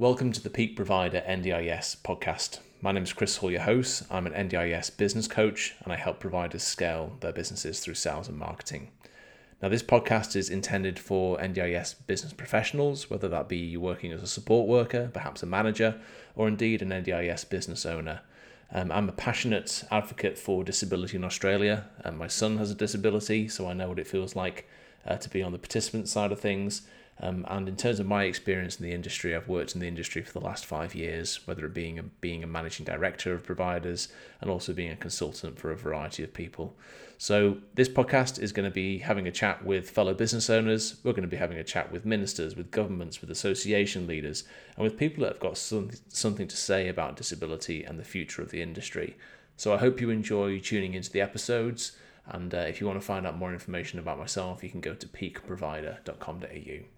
Welcome to the Peak Provider NDIS podcast. My name is Chris Hall, your host. I'm an NDIS business coach and I help providers scale their businesses through sales and marketing. Now, this podcast is intended for NDIS business professionals, whether that be you working as a support worker, perhaps a manager, or indeed an NDIS business owner. Um, I'm a passionate advocate for disability in Australia. and my son has a disability, so I know what it feels like uh, to be on the participant side of things. Um, and in terms of my experience in the industry, I've worked in the industry for the last five years, whether it being a, being a managing director of providers and also being a consultant for a variety of people. So this podcast is going to be having a chat with fellow business owners. We're going to be having a chat with ministers, with governments, with association leaders, and with people that have got some, something to say about disability and the future of the industry. So I hope you enjoy tuning into the episodes. And uh, if you want to find out more information about myself, you can go to peakprovider.com.au.